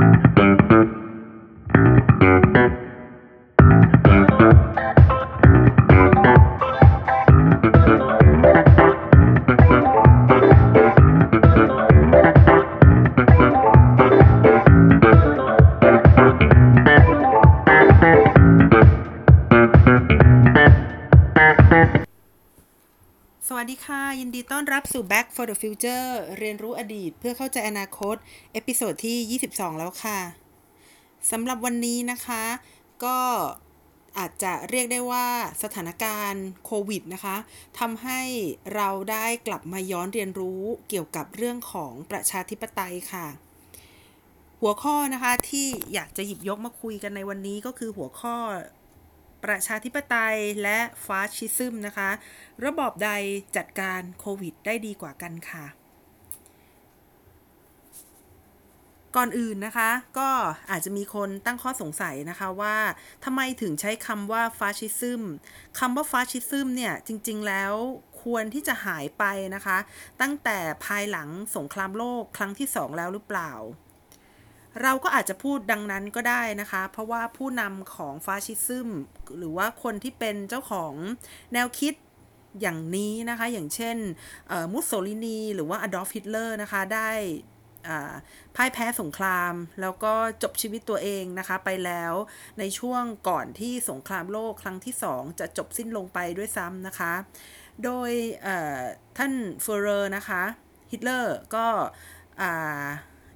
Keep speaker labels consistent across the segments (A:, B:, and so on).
A: Thank you. ยินดีต้อนรับสู่ Back for the Future เรียนรู้อดีตเพื่อเข้าใจอนาคต episode ที่ 22 แล้วค่ะสำหรับวันนี้นะคะ ก็อาจจะเรียกได้ว่าสถานการณ์โควิดนะคะทำให้เราได้กลับมาย้อนเรียนรู้เกี่ยวกับเรื่องของประชาธิปไตยค่ะ หัวข้อนะคะที่อยากจะหยิบยกมาคุยกันในวันนี้ก็คือหัวข้อ ประชาธิปไตยและ fascism นะคะ ระบอบใดจัดการโควิดได้ดีกว่ากันค่ะ ก่อนอื่นนะคะ ก็อาจจะมีคนตั้งข้อสงสัยนะคะว่าทำไมถึงใช้คำว่าฟาสชิซึมคำว่าฟาสชิซึมเนี่ย จริง ๆ แล้วควรที่จะหายไปนะคะ ตั้งแต่ภายหลังสงครามโลกครั้งที่สองแล้วหรือเปล่า เราก็อาจจะพูดดังนั้นก็ได้นะคะ เพราะว่าผู้นำของฟาสชิซึมหรือว่าคนที่เป็นเจ้าของแนวคิดอย่างนี้นะคะ อย่างเช่นมุสโสลินี หรือว่าอดอล์ฟฮิตเลอร์นะคะ ได้พ่ายแพ้สงคราม แล้วก็จบชีวิตตัวเองนะคะ ไปแล้วในช่วงก่อนที่สงครามโลกครั้งที่สองจะจบสิ้นลงไปด้วยซ้ำนะคะ โดยท่าน Führer นะคะ ฮิตเลอร์ก็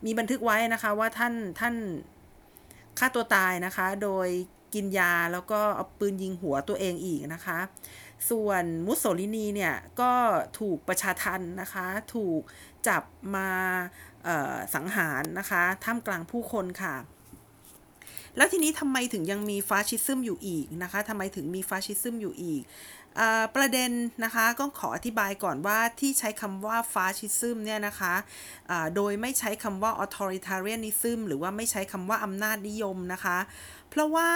A: มีบันทึกไว้นะคะว่าท่านท่านฆ่าตัวตายนะคะ โดยกินยาแล้วก็เอาปืนยิงหัวตัวเองอีกนะคะ ส่วนมุสโสลินีเนี่ยก็ถูกประชาทันนะคะ ถูกจับมาสังหารนะคะท่ามกลางผู้คนค่ะ แล้วทีนี้ทำไมถึงยังมีฟาชิซึมอยู่อีกนะคะทำไมถึงมีฟาชิซึมอยู่อีก ประเด็นนะคะก็ขออธิบายก่อนว่าที่ใช้คำว่าฟาชิซึมเนี่ยนะคะะโดยไม่ใช้คำว่า authoritarianism หรือว่าไม่ใช้คำว่าอำนาจนิยมนะคะ เพราะว่า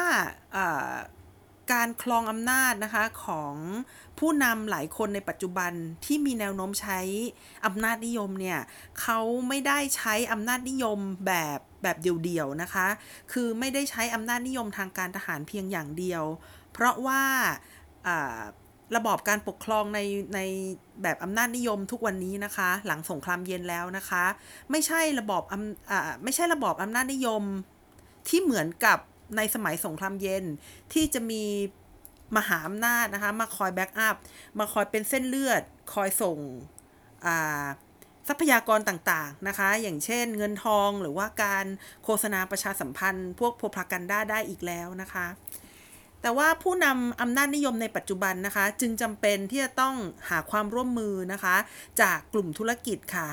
A: การคลองอำนาจนะคะของผู้นำหลายคนในปัจจุบันที่มีแนวโน้มใช้อำนาจนิยมเนี่ยเขาไม่ได้ใช้อำนาจนิยมแบบแบบเดียวๆนะคะ คือไม่ได้ใช้อำนาจนิยมทางการทหารเพียงอย่างเดียว เพราะว่า ระบอบการปกครองในในแบบอำนาจนิยมทุกวันนี้นะคะ หลังสงครามเย็นแล้วนะคะ ไม่ใช่ระบอบอ่าไม่ใช่ระบอบอำนาจนิยมที่เหมือนกับในสมัยสงครามเย็นที่จะมีมหาอำนาจนะคะ มาคอย backup มาคอยเป็นเส้นเลือด คอยส่งทรัพยากรต่างๆนะคะ อย่างเช่น เงินทองหรือว่าการโฆษณาประชาสัมพันธ์ พวก propaganda ได้อีกแล้วนะคะ แต่ว่าผู้นำอำนาจนิยมในปัจจุบันนะคะ จึงจำเป็นที่จะต้องหาความร่วมมือนะคะ จากกลุ่มธุรกิจค่ะ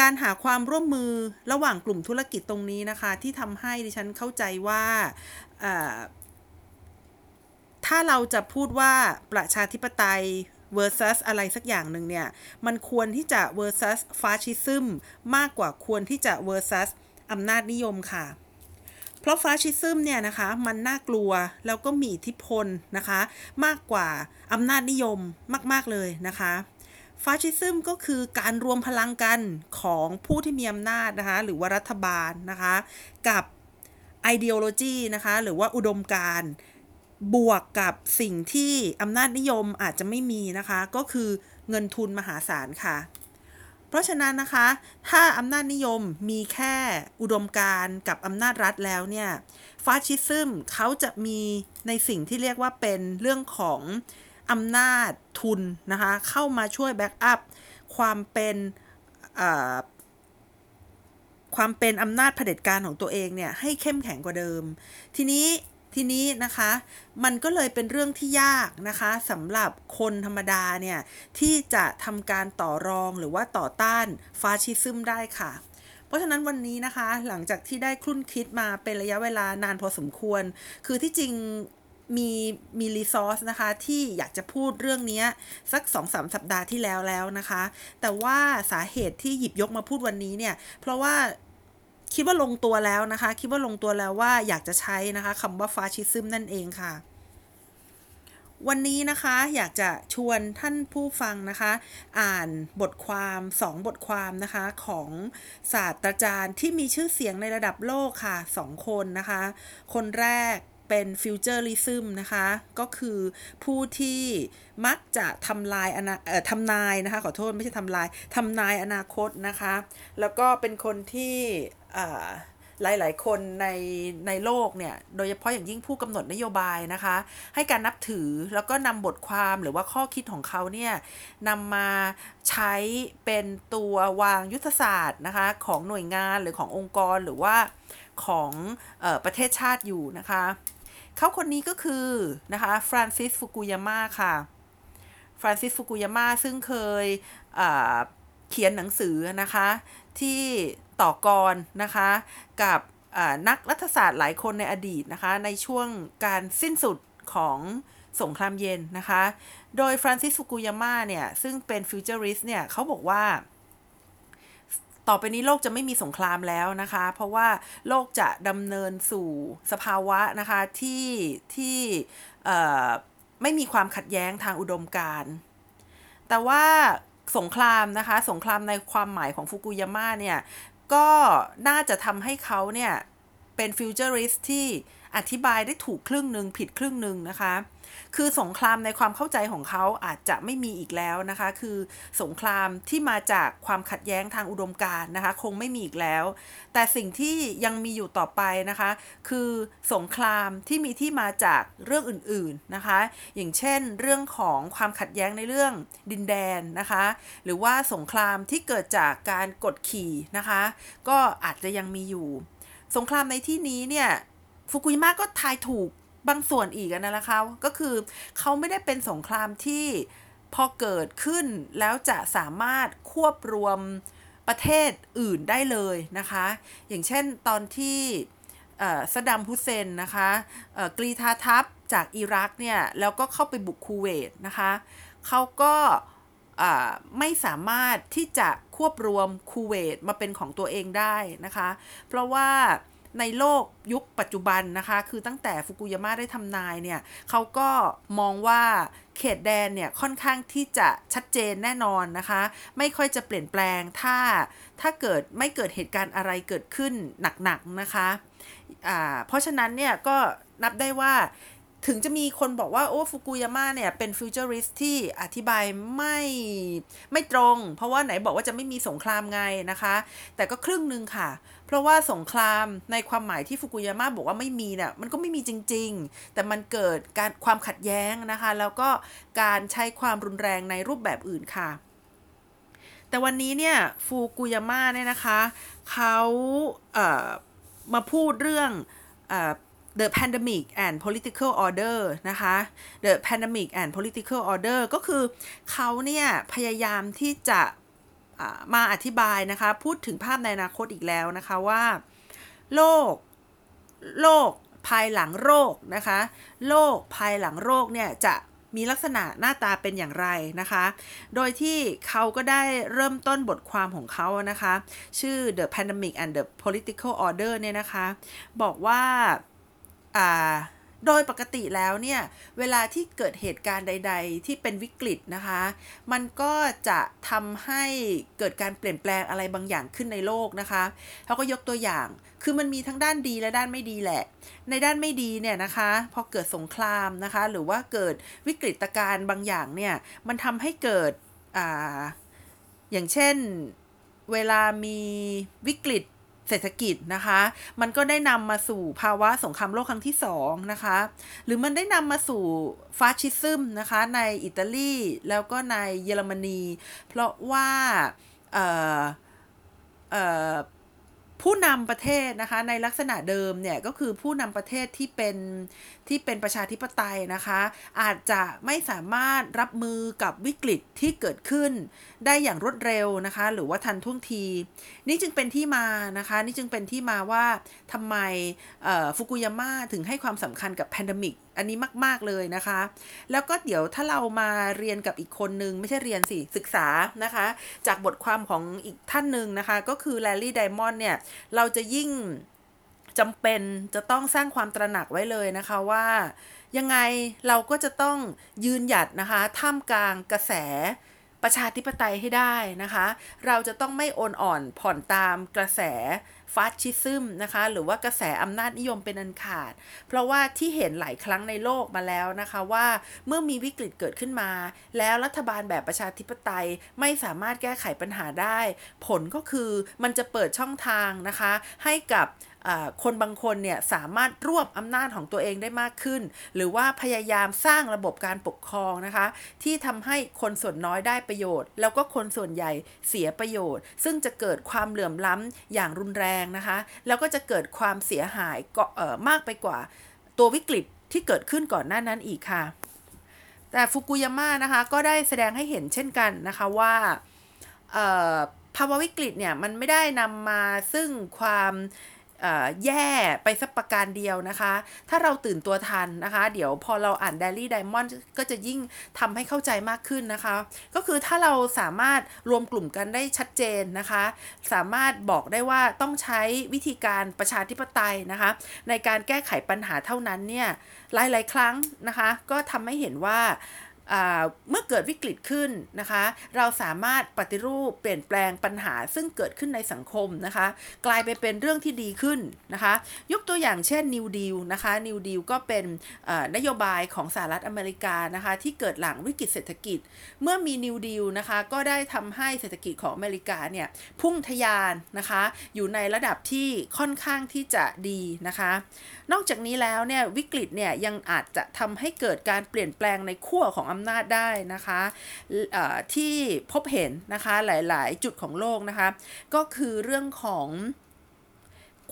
A: การหาความร่วมมือระหว่างกลุ่มธุรกิจตรงนี้นะคะ ที่ทำให้ดิฉันเข้าใจว่าถ้าเราจะพูดว่าประชาธิปไตย versus อะไรสักอย่างหนึ่งเนี่ย มันควรที่จะ versus fascism มากกว่าควรที่จะ versus อำนาจนิยมค่ะ เพราะฟาชิซึมเนี่ยนะคะมันน่ากลัวแล้วก็มีอิทธิพลนะคะ มากกว่าอำนาจนิยมมาก ๆ เลยนะคะฟาชิซึมก็คือการรวมพลังกันของผู้ที่มีอำนาจนะคะหรือว่ารัฐบาลนะคะกับ ideology นะคะหรือว่าอุดมการบวกกับสิ่งที่อำนาจนิยมอาจจะไม่มีนะคะ ก็คือเงินทุนมหาศาลค่ะ เพราะฉะนั้นนะคะ ถ้าอำนาจนิยมมีแค่อุดมการกับอำนาจรัฐแล้วเนี่ยฟาชิซึมเขาจะมีในสิ่งที่เรียกว่าเป็นเรื่องของอำนาจทุนนะคะ เข้ามาช่วยแบ็กอัพความเป็นความเป็นอำนาจเผด็จการของตัวเองเนี่ยให้เข้มแข็งกว่าเดิม ทีนี้ ทีนี้นะคะมันก็เลยเป็นเรื่องที่ยากนะคะสำหรับคนธรรมดาเนี่ยที่จะทำการต่อรองหรือว่าต่อต้านฟาชิซึมได้ค่ะเพราะฉะนั้นวันนี้นะคะหลังจากที่ได้คลุ่นคิดมาเป็นระยะเวลานานพอสมควร คือที่จริงมีมีรีซอสนะคะ ที่อยากจะพูดเรื่องนี้สัก2อสสัปดาห์ที่แล้วแล้วนะคะ แต่ว่าสาเหตุที่หยิบยกมาพูดวันนี้เนี่ย เพราะว่า คิดว่าลงตัวแล้วนะคะ คิดว่าลงตัวแล้วว่าอยากจะใช้นะคะคำว่าฟาชิซึมนั่นเองค่ะ วันนี้นะคะอยากจะชวนท่านผู้ฟังนะคะ อ่านบทความสองบทความนะคะของศาสตราจารย์ที่มีชื่อเสียงในระดับโลกค่ะสองคนนะคะ คนแรก เป็นฟิวเจอริซึมนะคะ ก็คือผู้ที่มักจะทำลายอนาเอ่อทำนายนะคะ ขอโทษไม่ใช่ทำลายทำนายอนาคตนะคะ แล้วก็เป็นคนที่อ่าหลาย ๆ คนในในโลกเนี่ย โดยเฉพาะอย่างยิ่งผู้กำหนดนโยบายนะคะ ให้การนับถือแล้วก็นำบทความหรือว่าข้อคิดของเขาเนี่ยนำมาใช้เป็นตัววางยุทธศาสตร์นะคะ ของหน่วยงานหรือขององค์กรหรือว่าของออประเทศชาติอยู่นะคะ เขาคนนี้ก็คือนะคะฟรานซิสฟุกุยาม่าค่ะฟรานซิสฟุกุยาม่าซึ่งเคยเขียนหนังสือนะคะ ที่ต่อกรนะคะกับนักรัฐศาสตร์หลายคนในอดีตนะคะ ในช่วงการสิ้นสุดของสงครามเย็นนะคะ โดยฟรานซิสฟุกุยาม่าเนี่ย ซึ่งเป็นฟิวเจอริสต์เนี่ยเขาบอกว่า ต่อไปนี้โลกจะไม่มีสงครามแล้วนะคะ เพราะว่าโลกจะดำเนินสู่สภาวะนะคะที่ที่ไม่มีความขัดแย้งทางอุดมการณ์แต่ว่าสงครามนะคะ สงครามในความหมายของฟุกุยาม่าเนี่ยก็น่าจะทำให้เขาเนี่ยเป็นฟิวเจอริสที่อธิบายได้ถูกครึ่งหนึ่งผิดครึ่งหนึ่งนะคะ คือสงครามในความเข้าใจของเขาอาจจะไม่มีอีกแล้วนะคะ คือสงครามที่มาจากความขัดแย้งทางอุดมการณ์นะคะ คงไม่มีอีกแล้ว แต่สิ่งที่ยังมีอยู่ต่อไปนะคะ คือสงครามที่มีที่มาจากเรื่องอื่นๆนะคะ อย่างเช่น เรื่องของความขัดแย้งในเรื่องดินแดนนะคะ หรือว่าสงครามที่เกิดจากการกดขี่นะคะ ก็อาจจะยังมีอยู่ สงครามในที่นี้เนี่ยฟุกุยมะก็ทายถูก บางส่วนอีกอะนะคะก็คือเขาไม่ได้เป็นสงครามที่พอเกิดขึ้นแล้วจะสามารถควบรวมประเทศอื่นได้เลยนะคะ อย่างเช่นตอนที่สดัมฮุเซนนะคะกรีธาทัพจากอิรักเนี่ยแล้วก็เข้าไปบุกคูเวตนะคะเขาก็ไม่สามารถที่จะควบรวมคูเวตมาเป็นของตัวเองได้นะคะ เพราะว่า ในโลกยุคปัจจุบันนะคะ คือตั้งแต่ฟุกุยาม่าได้ทำนายเนี่ยเขาก็มองว่าเขตแดนเนี่ยค่อนข้างที่จะชัดเจนแน่นอนนะคะ ไม่ค่อยจะเปลี่ยนแปลงถ้าถ้าเกิดไม่เกิดเหตุการณ์อะไรเกิดขึ้นหนักๆนะคะะเพราะฉะนั้นเนี่ยก็นับได้ว่า ถึงจะมีคนบอกว่า โอ้ฟุกุยาม่าเนี่ย เป็นฟิวเจอริสที่อธิบายไม่ไม่ตรง เพราะว่าไหนบอกว่าจะไม่มีสงครามไงนะคะ แต่ก็ครึ่งหนึ่งค่ะ เพราะว่าสงครามในความหมายที่ฟุกุยาม่าบอกว่าไม่มีเนี่ยมันก็ไม่มีจริง ๆ แต่มันเกิดการความขัดแย้งนะคะ แล้วก็การใช้ความรุนแรงในรูปแบบอื่นค่ะ แต่วันนี้เนี่ยฟูกุยาม่าเนี่ยนะคะเขาเอ่อมาพูดเรื่องเอ่อ The Pandemic and Political Order นะคะ The Pandemic and Political Order ก็คือเขาเนี่ยพยายามที่จะมาอธิบายนะคะ พูดถึงภาพในอนาคตอีกแล้วนะคะว่า โลก โลกภายหลังโรคนะคะ โลกภายหลังโรคเนี่ยจะมีลักษณะหน้าตาเป็นอย่างไรนะคะ โดยที่เขาก็ได้เริ่มต้นบทความของเขานะคะ ชื่อ The Pandemic and the Political Order เนี่ยนะคะ บอกว่า อ่าโดยปกติแล้วเนี่ย เวลาที่เกิดเหตุการณ์ใด ๆ ที่เป็นวิกฤตนะคะ มันก็จะทำให้เกิดการเปลี่ยนแปลงอะไรบางอย่างขึ้นในโลกนะคะเขาก็ยกตัวอย่าง คือมันมีทั้งด้านดีและด้านไม่ดีแหละ ในด้านไม่ดีเนี่ยนะคะ พอเกิดสงครามนะคะ หรือว่าเกิดวิกฤตการณ์บางอย่างเนี่ย มันทำให้เกิด อ่า อย่างเช่น เวลามีวิกฤต เศรษฐกิจนะคะ มันก็ได้นำมาสู่ภาวะสงครามโลกครั้งที่สองนะคะ หรือมันได้นำมาสู่ฟาสชิซึมนะคะในอิตาลีแล้วก็ในเยอรมนี เพราะว่าเอ่อเอ่อผู้นำประเทศนะคะในลักษณะเดิมเนี่ยก็คือผู้นำประเทศที่เป็น ที่เป็นประชาธิปไตยนะคะ อาจจะไม่สามารถรับมือกับวิกฤตที่เกิดขึ้น ได้อย่างรวดเร็วนะคะ หรือว่าทันท่วงที นี่จึงเป็นที่มานะคะ นี่จึงเป็นที่มาว่าทำไมฟุกุยาม่าถึงให้ความสำคัญกับ pandemic อันนี้มาก ๆ เลยนะคะ แล้วก็เดี๋ยวถ้าเรามาเรียนกับอีกคนนึง ไม่ใช่เรียนสิ ศึกษานะคะ จากบทความของอีกท่านหนึ่งนะคะ ก็คือแลลี่ไดมอนด์เนี่ย เราจะยิ่ง จำเป็นจะต้องสร้างความตระหนักไว้เลยนะคะว่า ยังไงเราก็จะต้องยืนหยัดนะคะท่ามกลางกระแสประชาธิปไตยให้ได้นะคะ เราจะต้องไม่โอนอ่อนผ่อนตามกระแสฟาสชิซึมนะคะ หรือว่ากระแสอำนาจนิยมเป็นอันขาด เพราะว่าที่เห็นหลายครั้งในโลกมาแล้วนะคะว่าเมื่อมีวิกฤตเกิดขึ้นมา แล้วรัฐบาลแบบประชาธิปไตยไม่สามารถแก้ไขปัญหาได้ ผลก็คือมันจะเปิดช่องทางนะคะ ให้กับคนบางคนเนี่ยสามารถรวบอำนาจของตัวเองได้มากขึ้น หรือว่าพยายามสร้างระบบการปกครองนะคะ ที่ทำให้คนส่วนน้อยได้ประโยชน์ แล้วก็คนส่วนใหญ่เสียประโยชน์ ซึ่งจะเกิดความเหลื่อมล้ำอย่างรุนแรงนะคะ แล้วก็จะเกิดความเสียหายเอ่อมากไปกว่าตัววิกฤตที่เกิดขึ้นก่อนหน้านั้นอีกค่ะ แต่ฟุกุยาม่านะคะก็ได้แสดงให้เห็นเช่นกันนะคะว่าภาวะวิกฤตเนี่ยมันไม่ได้นำมาซึ่งความ แย่ไปสักประการเดียวนะคะ ถ้าเราตื่นตัวทันนะคะ เดี๋ยวพอเราอ่าน Daily Diamond ก็จะยิ่งทำให้เข้าใจมากขึ้นนะคะ ก็คือถ้าเราสามารถรวมกลุ่มกันได้ชัดเจนนะคะ สามารถบอกได้ว่าต้องใช้วิธีการประชาธิปไตยนะคะ ในการแก้ไขปัญหาเท่านั้นเนี่ย หลาย ๆ ครั้งนะคะ ก็ทำให้เห็นว่า เมื่อเกิดวิกฤตขึ้นนะคะ เราสามารถปฏิรูปเปลี่ยนแปลงปัญหาซึ่งเกิดขึ้นในสังคมนะคะ กลายไปเป็นเรื่องที่ดีขึ้นนะคะ ยกตัวอย่างเช่น New Deal นะคะ New Deal ก็เป็นนโยบายของสหรัฐอเมริกานะคะ ที่เกิดหลังวิกฤตเศรษฐกิจ เมื่อมี New Deal นะคะก็ได้ทำให้เศรษฐกิจของอเมริกาเนี่ยพุ่งทะยานนะคะ อยู่ในระดับที่ค่อนข้างที่จะดีนะคะ นอกจากนี้แล้วเนี่ยวิกฤตเนี่ยยังอาจจะทำให้เกิดการเปลี่ยนแปลงในขั้วของอำนาจได้นะคะที่พบเห็นนะคะหลาย ๆ จุดของโลกนะคะ ก็คือเรื่องของ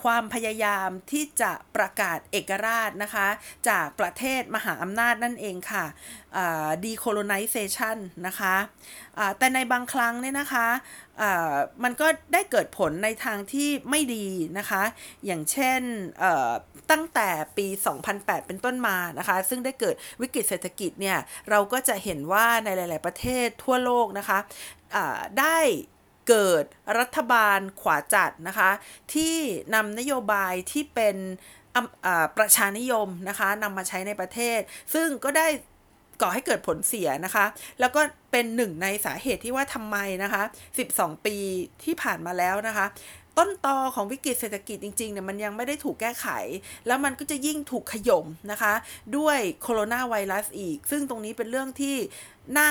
A: ความพยายามที่จะประกาศเอกราชนะคะ จากประเทศมหาอำนาจนั่นเองค่ะ decolonization นะคะะแต่ในบางครั้งเนี่ยนะคะะมันก็ได้เกิดผลในทางที่ไม่ดีนะคะ อย่างเช่นตั้งแต่ปี 2008 เป็นต้นมานะคะ ซึ่งได้เกิดวิกฤตเศรษฐกิจเนี่ย เราก็จะเห็นว่าในหลาย ๆ ประเทศทั่วโลกนะคะะได้ เกิดรัฐบาลขวาจัดนะคะ ที่นำนโยบายที่เป็นประชานิยมนะคะนำมาใช้ในประเทศ ซึ่งก็ได้ก่อให้เกิดผลเสียนะคะ แล้วก็เป็นหนึ่งในสาเหตุที่ว่าทำไมนะคะ 12 ปีที่ผ่านมาแล้วนะคะ ต้นตอของวิกฤตเศรษฐกิจจริงๆเนี่ยมันยังไม่ได้ถูกแก้ไข แล้วมันก็จะยิ่งถูกขย่มนะคะ ด้วยโคโรนาไวรัสอีก ซึ่งตรงนี้เป็นเรื่องที่น่า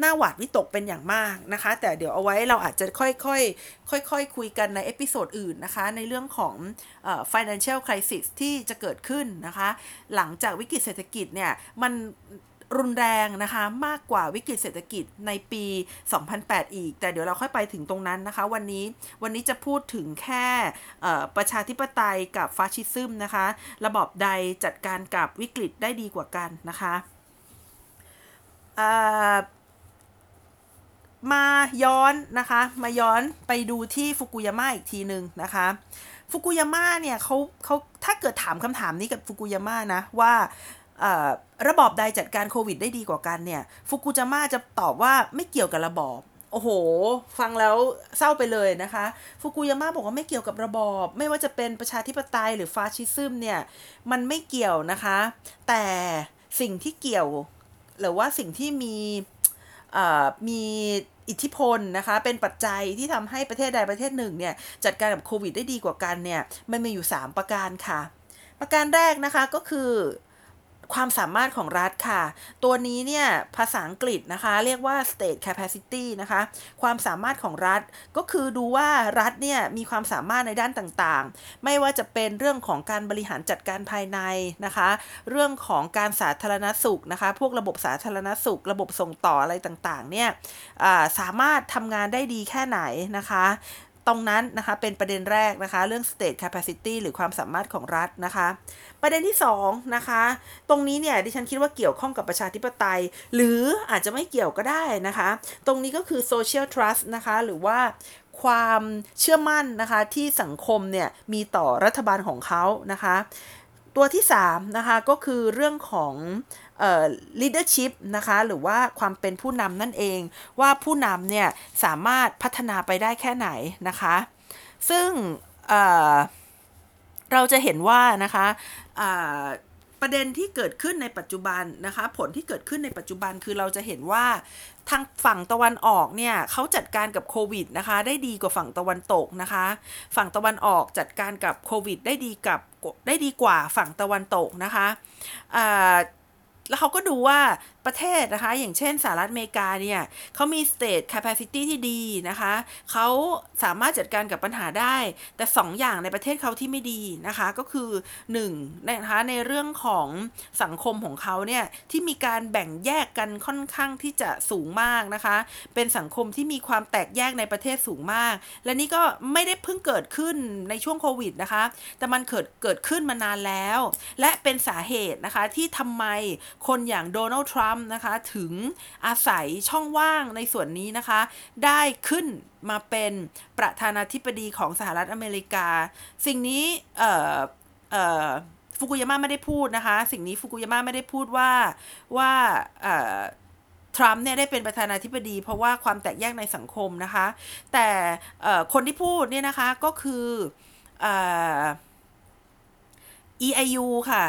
A: หน่าหวาดวิตกเป็นอย่างมากนะคะ แต่เดี๋ยวเอาไว้เราอาจจะค่อยๆ ค่อยๆ คุยกันใน episode อื่นนะคะ ในเรื่องของ financial crisis ที่จะเกิดขึ้นนะคะ หลังจากวิกฤตเศรษฐกิจเนี่ยมันรุนแรงนะคะมากกว่าวิกฤตเศรษฐกิจในปี 2008 อีก แต่เดี๋ยวเราค่อยไปถึงตรงนั้นนะคะ วันนี้วันนี้จะพูดถึงแค่ประชาธิปไตยกับ fascism นะคะ ระบอบใดจัดการกับวิกฤตได้ดีกว่ากันนะคะ มาย้อนนะคะ มาย้อนไปดูที่ฟุกุยาม่าอีกทีหนึ่งนะคะฟุกุยาม่าเนี่ยเขาเขาถ้าเกิดถามคำถามนี้กับฟุกุยาม่านะว่าระบอบใดจัดการโควิดได้ดีกว่ากันเนี่ยฟุกุยาม่าจะตอบว่าไม่เกี่ยวกับระบอบโอ้โห ฟังแล้วเศร้าไปเลยนะคะ ฟุกุยาม่าบอกว่าไม่เกี่ยวกับระบอบ ไม่ว่าจะเป็นประชาธิปไตยหรือฟาชิซึมเนี่ย มันไม่เกี่ยวนะคะ แต่สิ่งที่เกี่ยว หรือว่าสิ่งที่มี มีอิทธิพลนะคะ เป็นปัจจัยที่ทำให้ประเทศใดประเทศหนึ่งเนี่ยจัดการกับโควิดได้ดีกว่ากันเนี่ยมันมีอยู่ 3 ประการค่ะ ประการแรกนะคะก็คือ ความสามารถของรัฐค่ะ ตัวนี้เนี่ยภาษาอังกฤษนะคะ เรียกว่า state capacity นะคะ ความสามารถของรัฐก็คือดูว่ารัฐเนี่ยมีความสามารถในด้านต่างๆ ไม่ว่าจะเป็นเรื่องของการบริหารจัดการภายในนะคะ เรื่องของการสาธารณสุขนะคะ พวกระบบสาธารณสุข ระบบส่งต่ออะไรต่างๆ เนี่ยสามารถทำงานได้ดีแค่ไหนนะคะ ตรงนั้นนะคะเป็นประเด็นแรกนะคะเรื่อง state capacity หรือความสามารถของรัฐนะคะ ประเด็นที่2นะคะตรงนี้เนี่ยดิฉันคิดว่าเกี่ยวข้องกับประชาธิปไตย หรืออาจจะไม่เกี่ยวก็ได้นะคะ ตรงนี้ก็คือ social trust นะคะหรือว่าความเชื่อมั่นนะคะที่สังคมเนี่ยมีต่อรัฐบาลของเขานะคะ ตัวที่3นะคะก็คือเรื่องของ leadership นะคะหรือว่าความเป็นผู้นำนั่นเอง ว่าผู้นำเนี่ยสามารถพัฒนาไปได้แค่ไหนนะคะ ซึ่งเราจะเห็นว่านะคะประเด็นที่เกิดขึ้นในปัจจุบันนะคะ ผลที่เกิดขึ้นในปัจจุบันคือเราจะเห็นว่าทางฝั่งตะวันออกเนี่ยเขาจัดการกับโควิดนะคะ ได้ดีกว่าฝั่งตะวันตกนะคะ ฝั่งตะวันออกจัดการกับโควิด ได้ดีกับได้ดีกว่าฝั่งตะวันตกนะคะ แล้วเขาก็ดูว่า ประเทศนะคะ อย่างเช่นสหรัฐอเมริกาเนี่ยเขามี state capacity ที่ดีนะคะเขาสามารถจัดการกับปัญหาได้ แต่ 2 อย่างในประเทศเขาที่ไม่ดีนะคะ ก็คือ1นะคะในเรื่องของสังคมของเขาเนี่ย ที่มีการแบ่งแยกกันค่อนข้างที่จะสูงมากนะคะ เป็นสังคมที่มีความแตกแยกในประเทศสูงมาก และนี่ก็ไม่ได้เพิ่งเกิดขึ้นในช่วงโควิดนะคะ แต่มันเกิดเกิดขึ้นมานานแล้ว และเป็นสาเหตุนะคะที่ทำไมคนอย่างโดนัลด์ทรัมนะคะถึงอาศัยช่องว่างในส่วนนี้นะคะ ได้ขึ้นมาเป็นประธานาธิบดีของสหรัฐอเมริกา สิ่งนี้เอ่อเอ่อฟุกุยาม่าไม่ได้พูดนะคะ สิ่งนี้ฟุกุยาม่าไม่ได้พูดว่าว่าทรัมป์เนี่ยได้เป็นประธานาธิบดี เพราะว่าความแตกแยกในสังคมนะคะ แต่คนที่พูดเนี่ยนะคะก็คือ EIU ค่ะ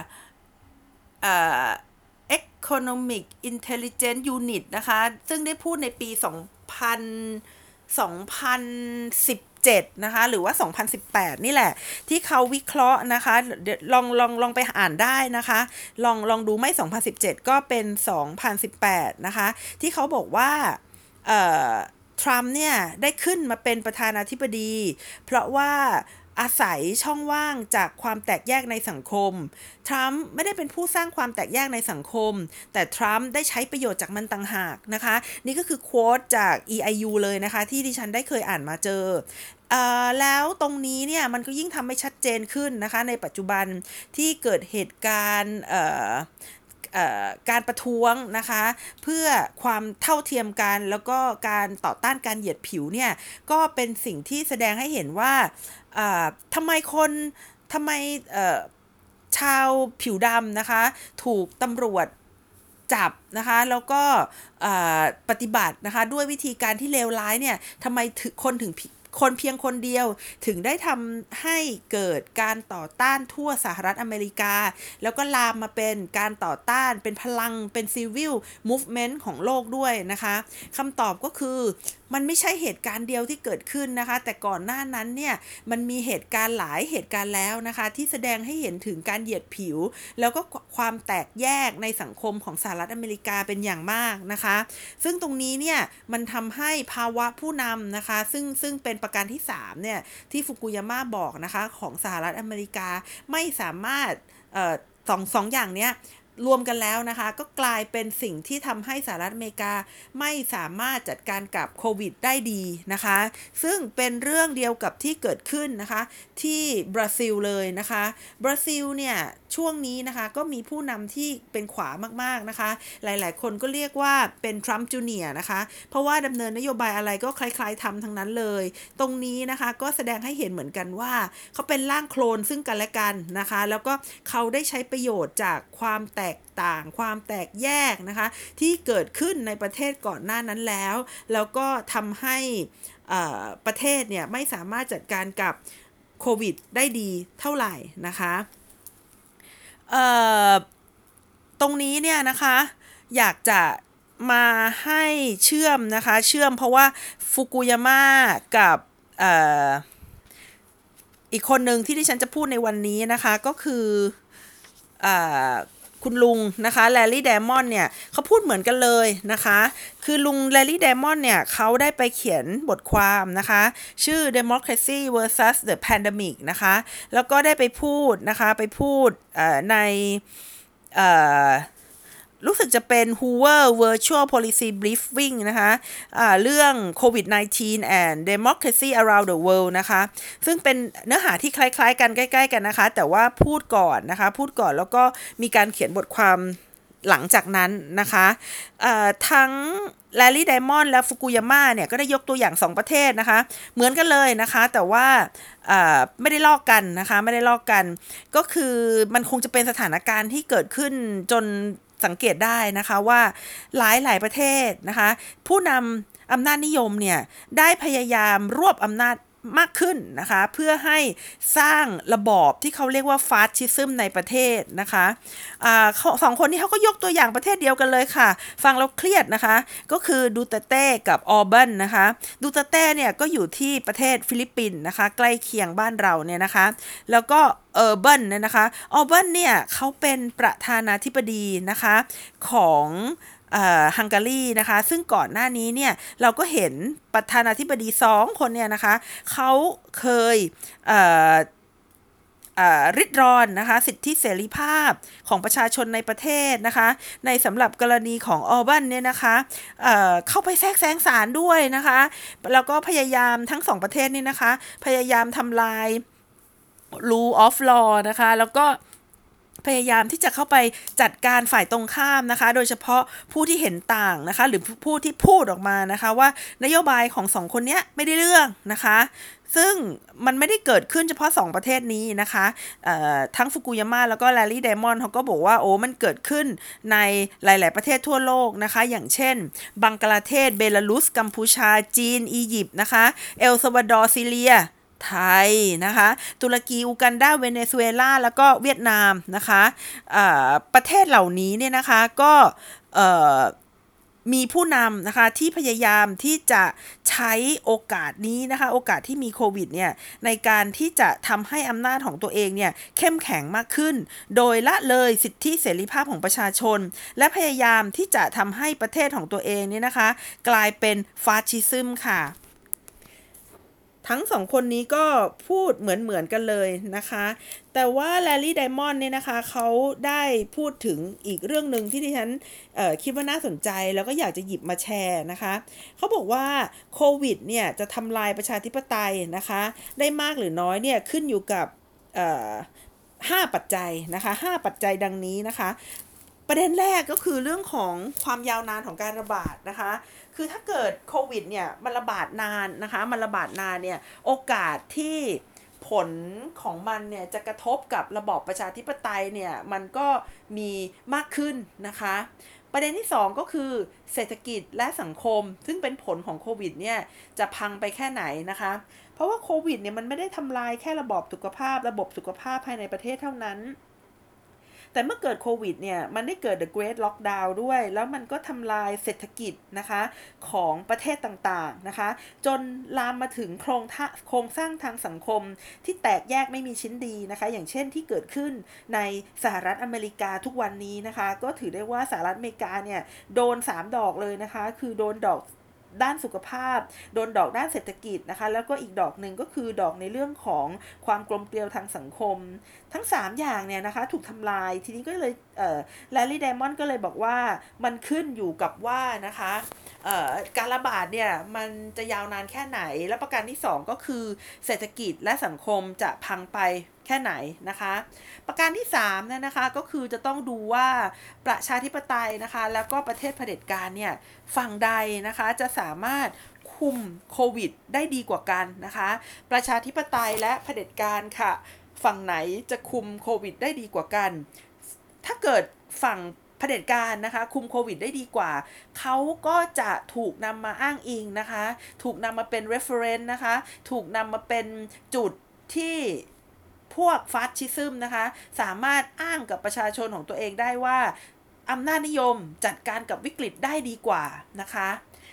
A: Economic Intelligence Unit นะคะ ซึ่งได้พูดในปี 2000 2017 นะคะ หรือว่า 2018 นี่แหละ ที่เขาวิเคราะห์นะคะลองลองลองไปอ่านได้นะคะ ลองลองดูไม่ 2017 ก็เป็น 2018 นะคะ ที่เขาบอกว่าทรัมป์เนี่ย ได้ขึ้นมาเป็นประธานาธิบดี เพราะว่า อาศัยช่องว่างจากความแตกแยกในสังคม ทรัมป์ไม่ได้เป็นผู้สร้างความแตกแยกในสังคม แต่ทรัมป์ได้ใช้ประโยชน์จากมันต่างหากนะคะ นี่ก็คือโค้ดจาก EIU เลยนะคะ ที่ดิฉันได้เคยอ่านมาเจอแล้วตรงนี้เนี่ยมันก็ยิ่งทำให้ชัดเจนขึ้นนะคะ ในปัจจุบันที่เกิดเหตุการณ์ การประท้วงนะคะ เพื่อความเท่าเทียมกันแล้วก็การต่อต้านการเหยียดผิวเนี่ยก็เป็นสิ่งที่แสดงให้เห็นว่าทำไมคนทำไมชาวผิวดำนะคะ ถูกตำรวจจับนะคะแล้วก็ปฏิบัตินะคะด้วยวิธีการที่เลวร้ายเนี่ยทำไมคนถึง คนเพียงคนเดียวถึงได้ทำให้เกิดการต่อต้านทั่วสหรัฐอเมริกา แล้วก็ลามมาเป็นการต่อต้านเป็นพลังเป็นซีวิลมูฟเมนต์ของโลกด้วยนะคะคำตอบก็คือ มันไม่ใช่เหตุการณ์เดียวที่เกิดขึ้นนะคะ แต่ก่อนหน้านั้นเนี่ยมันมีเหตุการณ์หลายเหตุการณ์แล้วนะคะ ที่แสดงให้เห็นถึงการเหยียดผิว แล้วก็ความแตกแยกในสังคมของสหรัฐอเมริกาเป็นอย่างมากนะคะ ซึ่งตรงนี้เนี่ยมันทำให้ภาวะผู้นำนะคะ ซึ่งซึ่งเป็นประการที่3เนี่ยที่ฟุกุยาม่าบอกนะคะของสหรัฐอเมริกาไม่สามารถสองสองอย่างเนี้ย รวมกันแล้วนะคะ ก็กลายเป็นสิ่งที่ทำให้สหรัฐอเมริกาไม่สามารถจัดการกับโควิดได้ดีนะคะ ซึ่งเป็นเรื่องเดียวกับที่เกิดขึ้นนะคะ ที่บราซิลเลยนะคะ บราซิลเนี่ยช่วงนี้นะคะก็มีผู้นำที่เป็นขวามากๆนะคะ หลายๆ คนก็เรียกว่าเป็นทรัมป์จูเนียนะคะ เพราะว่าดำเนินนโยบายอะไรก็คล้ายๆทำทั้งนั้นเลย ตรงนี้นะคะก็แสดงให้เห็นเหมือนกันว่า เขาเป็นร่างโคลนซึ่งกันและกันนะคะ แล้วก็เขาได้ใช้ประโยชน์จากความแตกต่าง ความแตกแยกนะคะ ที่เกิดขึ้นในประเทศก่อนหน้านั้นแล้ว แล้วก็ทำให้ประเทศเนี่ยไม่สามารถจัดการกับโควิดได้ดีเท่าไหร่นะคะตรงนี้เนี่ยนะคะอยากจะมาให้เชื่อมนะคะเชื่อมเพราะว่าฟุกุยาม่ากับออีกคนหนึ่งที่ที่ฉันจะพูดในวันนี้นะคะก็คืออ คุณลุงนะคะแลลี่เดมอนเนี่ยเขาพูดเหมือนกันเลยนะคะ คือลุงแลลี่เดมอนเนี่ยเขาได้ไปเขียนบทความนะคะ ชื่อ democracy versus the pandemic นะคะ แล้วก็ได้ไปพูดนะคะ ไปพูดใน รู้สึกจะเป็น Hoover Virtual Policy Briefing นะคะะเรื่อง COVID-19 and Democracy Around the World นะคะ ซึ่งเป็นเนื้อหาที่คล้ายๆ กันใกล้ ๆ กันนะคะ แต่ว่าพูดก่อนนะคะ พูดก่อนแล้วก็มีการเขียนบทความหลังจากนั้นนะคะทั้งแลลี่ไดมอนด์และฟุกุยาม่าเนี่ยก็ได้ยกตัวอย่าง 2 ประเทศนะคะ เหมือนกันเลยนะคะ แต่ว่าไม่ได้ลอกกันนะคะ ไม่ได้ลอกกัน ก็คือมันคงจะเป็นสถานการณ์ที่เกิดขึ้นจน สังเกตได้นะคะว่าหลายหลายประเทศนะคะ ผู้นำอำนาจนิยมเนี่ยได้พยายามรวบอำนาจ มากขึ้นนะคะ เพื่อให้สร้างระบอบที่เขาเรียกว่า fascism ในประเทศนะคะอสองคนนี้เขาก็ยกตัวอย่างประเทศเดียวกันเลยค่ะ ฟังแล้วเครียดนะคะ ก็คือดูเตอร์เตกับออร์บานนะคะ ดูเตอร์เตเนี่ยก็อยู่ที่ประเทศฟิลิปปินส์นะคะ ใกล้เคียงบ้านเราเนี่ยนะคะ แล้วก็ออร์บานเนี่ยนะคะออร์บานเนี่ยเขาเป็นประธานาธิบดีนะคะของ ฮังการีนะคะ ซึ่งก่อนหน้านี้เนี่ยเราก็เห็นประธานาธิบดีสองคนเนี่ยนะคะเขาเคยริดรอนนะคะสิทธิเสรีภาพของประชาชนในประเทศนะคะ ในสำหรับกรณีของออบันเนี่ยนะคะเเข้าไปแทรกแซงศาลด้วยนะคะ แล้วก็พยายามทั้งสองประเทศนี่นะคะ พยายามทำลาย rule of law นะคะ แล้วก็ พยายามที่จะเข้าไปจัดการฝ่ายตรงข้ามนะคะ โดยเฉพาะผู้ที่เห็นต่างนะคะ หรือผู้ที่พูดออกมานะคะว่านโยบายของสองคนนี้ไม่ได้เรื่องนะคะ ซึ่งมันไม่ได้เกิดขึ้นเฉพาะ 2 ประเทศนี้นะคะทั้งฟุกุยาม่าแล้วก็แลร์รี่ไดมอนด์เขาก็บอกว่าโอ้มันเกิดขึ้นในหลาย ๆ ประเทศทั่วโลกนะคะ อย่างเช่น บังกลาเทศ เบลารุส กัมพูชา จีน อียิปต์นะคะ เอลซัลวาดอร์ซีเรีย ไทยนะคะ ตุรกี ยูกันดาเวเนซุเอลาแล้วก็เวียดนามนะคะประเทศเหล่านี้เนี่ยนะคะก็มีผู้นำนะคะที่พยายามที่จะใช้โอกาสนี้นะคะ โอกาสที่มีโควิดเนี่ยในการที่จะทำให้อำนาจของตัวเองเนี่ยเข้มแข็งมากขึ้น โดยละเลยสิทธิเสรีภาพของประชาชน และพยายามที่จะทำให้ประเทศของตัวเองเนี่ยนะคะ กลายเป็นฟาชิซึมค่ะ ทั้งสองคนนี้ก็พูดเหมือนเหมือนกันเลยนะคะ แต่ว่าแลลี่ไดมอนด์เนี่ยนะคะเขาได้พูดถึงอีกเรื่องหนึ่งที่ดิฉันคิดว่าน่าสนใจแล้วก็อยากจะหยิบมาแชร์นะคะเขาบอกว่าโควิดเนี่ยจะทำลายประชาธิปไตยนะคะ ได้มากหรือน้อยเนี่ยขึ้นอยู่กับห้าปัจจัยนะคะห้าปัจจัยดังนี้นะคะ ประเด็นแรกก็คือเรื่องของความยาวนานของการระบาดนะคะ คือถ้าเกิดโควิดเนี่ยมันระบาดนานนะคะ มันระบาดนานเนี่ยโอกาสที่ผลของมันเนี่ยจะกระทบกับระบอบประชาธิปไตยเนี่ยมันก็มีมากขึ้นนะคะ ประเด็นที่ 2 ก็คือเศรษฐกิจและสังคม ซึ่งเป็นผลของโควิดเนี่ยจะพังไปแค่ไหนนะคะ เพราะว่าโควิดเนี่ยมันไม่ได้ทำลายแค่ระบบสุขภาพ ระบบสุขภาพภายในประเทศเท่านั้น แต่เมื่อเกิดโควิดเนี่ยมันได้เกิด the great lockdown ด้วย แล้วมันก็ทำลายเศรษฐกิจนะคะของประเทศต่างๆนะคะ จนลามมาถึงโครงโครงสร้างทางสังคมที่แตกแยกไม่มีชิ้นดีนะคะ อย่างเช่นที่เกิดขึ้นในสหรัฐอเมริกาทุกวันนี้นะคะ ก็ถือได้ว่าสหรัฐอเมริกาเนี่ยโดน 3 ดอกเลยนะคะ คือโดนดอก ด้านสุขภาพ โดนดอกด้านเศรษฐกิจนะคะ แล้วก็อีกดอกหนึ่งก็คือดอกในเรื่องของความกลมเกลียวทางสังคม ทั้ง 3 อย่างเนี่ยนะคะถูกทำลายทีนี้ก็เลยเอ่อแลลี่ไดมอนด์ก็เลยบอกว่ามันขึ้นอยู่กับว่านะคะการระบาดเนี่ยมันจะยาวนานแค่ไหน และประการที่ 2 ก็คือเศรษฐกิจและสังคมจะพังไป แค่ไหนนะคะ ประการที่3เนี่ยนะคะก็คือจะต้องดูว่าประชาธิปไตยนะคะ แล้วก็ประเทศเผด็จการเนี่ยฝั่งใดนะคะจะสามารถคุมโควิดได้ดีกว่ากันนะคะ ประชาธิปไตยและเผด็จการค่ะ ฝั่งไหนจะคุมโควิดได้ดีกว่ากัน ถ้าเกิดฝั่งเผด็จการนะคะคุมโควิดได้ดีกว่า เขาก็จะถูกนำมาอ้างอิงนะคะ ถูกนำมาเป็น reference นะคะ ถูกนำมาเป็นจุดที่ พวกฟาสชิซึมนะคะ สามารถอ้างกับประชาชนของตัวเองได้ว่าอำนาจนิยมจัดการกับวิกฤตได้ดีกว่านะคะ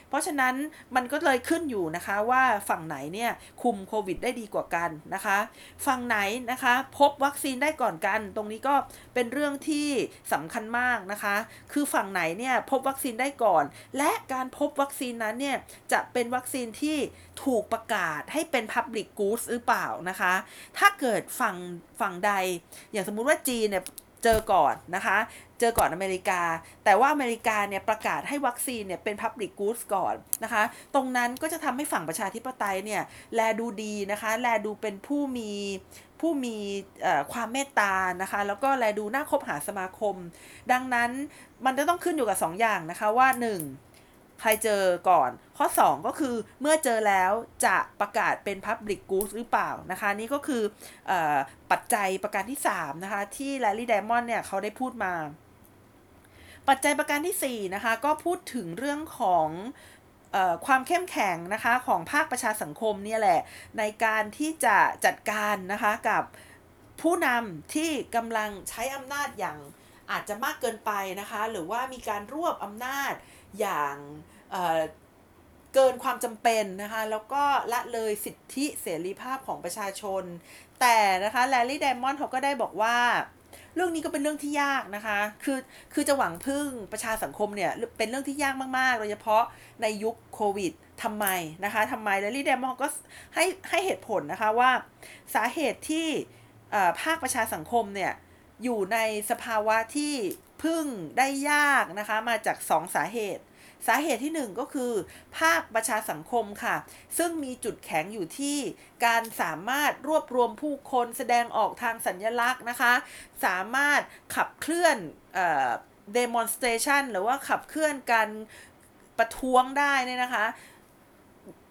A: เพราะฉะนั้นมันก็เลยขึ้นอยู่นะคะว่าฝั่งไหนเนี่ยคุมโควิดได้ดีกว่ากันนะคะ ฝั่งไหนนะคะพบวัคซีนได้ก่อนกัน ตรงนี้ก็เป็นเรื่องที่สำคัญมากนะคะ คือฝั่งไหนเนี่ยพบวัคซีนได้ก่อน และการพบวัคซีนนั้นเนี่ยจะเป็นวัคซีนที่ถูกประกาศให้เป็น Public Goods หรือเปล่านะคะ ถ้าเกิดฝั่งฝั่งใด อย่างสมมุติว่าจีนเนี่ย เจอก่อนนะคะ เจอก่อนอเมริกา แต่ว่าอเมริกาเนี่ยประกาศให้วัคซีนเนี่ยเป็น Public Goods ก่อนนะคะ ตรงนั้นก็จะทำให้ฝั่งประชาธิปไตยเนี่ยแลดูดีนะคะ แลดูเป็นผู้มีผู้มีความเมตตานะคะ แล้วก็แลดูน่าคบหาสมาคม ดังนั้นมันจะต้องขึ้นอยู่กับ 2อย่างนะคะว่า 1 ใครเจอก่อน ข้อ 2 ก็คือเมื่อเจอแล้วจะประกาศเป็น Public Goods หรือเปล่านะคะ นี่ก็คืออปัจจัยประการที่ 3 นะคะ ที่ Larry Diamond เนี่ยเขาได้พูดมา ปัจจัยประการที่ 4 นะคะ ก็พูดถึงเรื่องของอความเข้มแข็งนะคะของภาคประชาสังคมเนี่ยแหละ ในการที่จะจัดการนะคะกับผู้นำที่กำลังใช้อำนาจอย่างอาจจะมากเกินไปนะคะ หรือว่ามีการรวบอำนาจ อย่างเเกินความจำเป็นนะคะแล้วก็ละเลยสิทธิเสรีภาพของประชาชน แต่นะคะแลลี่ไดมอนด์เขาก็ได้บอกว่าเรื่องนี้ก็เป็นเรื่องที่ยากนะคะ คือ คือจะหวังพึ่งประชาสังคมเนี่ย เป็นเรื่องที่ยากมากๆ โดยเฉพาะในยุคโควิดทำไมนะคะทำไมแลลี่เดมอนก็ให้ให้เหตุผลนะคะว่าสาเหตุที่ภาคประชาสังคมเนี่ย อยู่ในสภาวะที่ พึ่งได้ยากนะคะมาจาก 2 สาเหตุ สาเหตุที่ 1 ก็คือ ภาคประชาสังคมค่ะ ซึ่งมีจุดแข็งอยู่ที่การสามารถรวบรวมผู้คนแสดงออกทางสัญญลักษณ์นะคะ สามารถขับเคลื่อน demonstration หรือว่าขับเคลื่อนการประท้วงได้เนี่ยนะคะ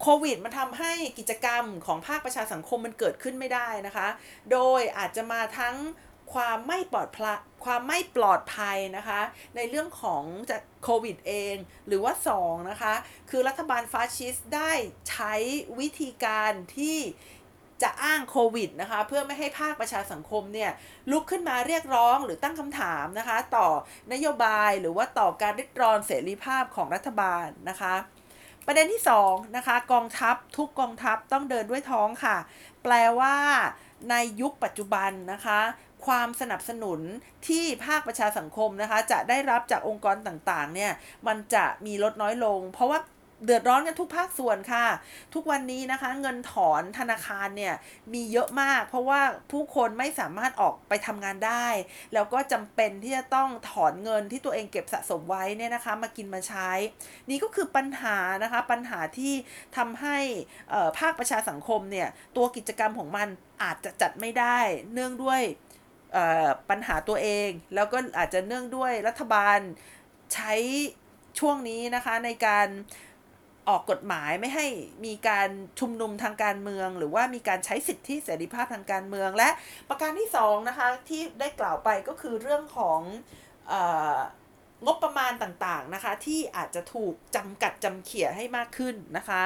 A: โควิดมันทำให้กิจกรรมของภาคประชาสังคมมันเกิดขึ้นไม่ได้นะคะ โดยอาจจะมาทั้ง ความไม่ปลอดภัยความไม่ปลอดภัยนะคะ ในเรื่องของจากโควิดเอง หรือว่า 2 นะคะ คือรัฐบาลฟาชิสต์ได้ใช้วิธีการที่จะอ้างโควิดนะคะเพื่อไม่ให้ภาคประชาสังคมเนี่ยลุกขึ้นมาเรียกร้องหรือตั้งคำถามนะคะ ต่อนโยบายหรือว่าต่อการริดรอนเสรีภาพของรัฐบาลนะคะ ประเด็นที่2นะคะกองทัพทุกกองทัพต้องเดินด้วยท้องค่ะ แปลว่าในยุคปัจจุบันนะคะ ความสนับสนุนที่ภาคประชาสังคมนะคะ จะได้รับจากองค์กรต่างๆ เนี่ย มันจะมีลดน้อยลง เพราะว่าเดือดร้อนกันทุกภาคส่วนค่ะ ทุกวันนี้นะคะเงินถอนธนาคารเนี่ยมีเยอะมาก เพราะว่าผู้คนไม่สามารถออกไปทำงานได้ แล้วก็จำเป็นที่จะต้องถอนเงินที่ตัวเองเก็บสะสมไว้เนี่ยนะคะ มากินมาใช้ นี่ก็คือปัญหานะคะปัญหาที่ทำให้ภาคประชาสังคมเนี่ยตัวกิจกรรมของมันอาจจะจัดไม่ได้ เนื่องด้วย ปัญหาตัวเอง แล้วก็อาจจะเนื่องด้วยรัฐบาลใช้ช่วงนี้นะคะในการออกกฎหมายไม่ให้มีการชุมนุมทางการเมือง หรือว่ามีการใช้สิทธิเสรีภาพทางการเมือง และประการที่2นะคะที่ได้กล่าวไปก็คือเรื่องของงบประมาณต่างๆนะคะที่อาจจะถูกจำกัดจำเขี่ยให้มากขึ้นนะคะ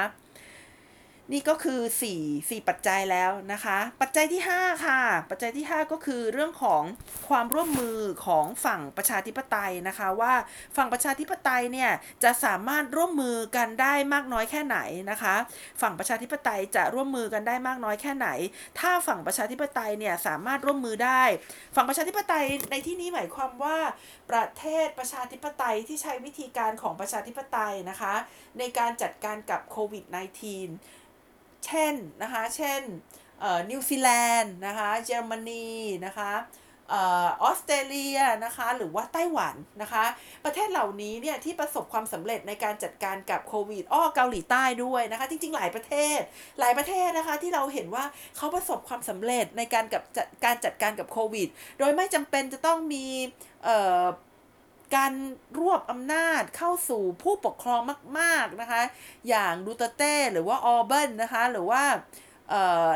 A: นี่ก็คือ 4 4 ปัจจัยแล้วนะคะ ปัจจัยที่ 5 ค่ะ ปัจจัยที่ 5 ก็คือเรื่องของความร่วมมือของฝั่งประชาธิปไตยนะคะ ว่าฝั่งประชาธิปไตยเนี่ยจะสามารถร่วมมือกันได้มากน้อยแค่ไหนนะคะ ฝั่งประชาธิปไตยจะร่วมมือกันได้มากน้อยแค่ไหน ถ้าฝั่งประชาธิปไตยเนี่ยสามารถร่วมมือได้ ฝั่งประชาธิปไตยในที่นี้หมายความว่า ประเทศประชาธิปไตยที่ใช้วิธีการของประชาธิปไตยนะคะ ในการจัดการกับโควิด -19 เช่นนะคะเช่นนิวซีแลนด์นะคะเยอรมนีนะคะออสเตรเลียนะคะหรือว่าไต้หวันนะคะ ประเทศเหล่านี้เนี่ยที่ประสบความสำเร็จในการจัดการกับโควิดอ้อเกาหลีใต้ด้วยนะคะ จริงๆ หลายประเทศ หลายประเทศนะคะที่เราเห็นว่าเขาประสบความสำเร็จในการกับการจัดการกับโควิด โดยไม่จำเป็นจะต้องมีเการรวบอำนาจเข้าสู่ผู้ปกครองมาก ๆนะคะ อย่างดูเตเต้หรือว่าออเบิลนะคะหรือว่า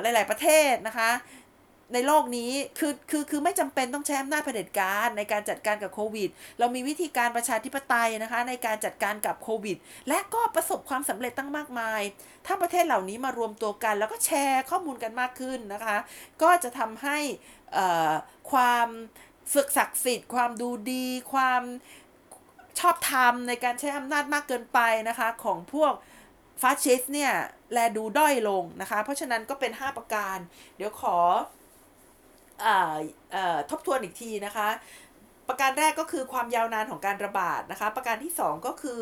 A: หลาย ๆ ประเทศนะคะในโลกนี้คือคือคือไม่จำเป็นต้องใช้อำนาจเผด็จการในการจัดการกับโควิด เรามีวิธีการประชาธิปไตยนะคะในการจัดการกับโควิด และก็ประสบความสำเร็จตั้งมากมาย ถ้าประเทศเหล่านี้มารวมตัวกันแล้วก็แชร์ข้อมูลกันมากขึ้นนะคะ ก็จะทำให้ความ ฝึกศักดิ์สิทธิ์ ความดูดี ความชอบธรรมในการใช้อำนาจมากเกินไปนะคะ ของพวกฟาสชิสเนี่ย แลดูด้อยลงนะคะ เพราะฉะนั้นก็เป็น 5 ประการ เดี๋ยวขอออทบทวนอีกทีนะคะ ประการแรกก็คือความยาวนานของการระบาดนะคะ ประการที่ 2 ก็คือ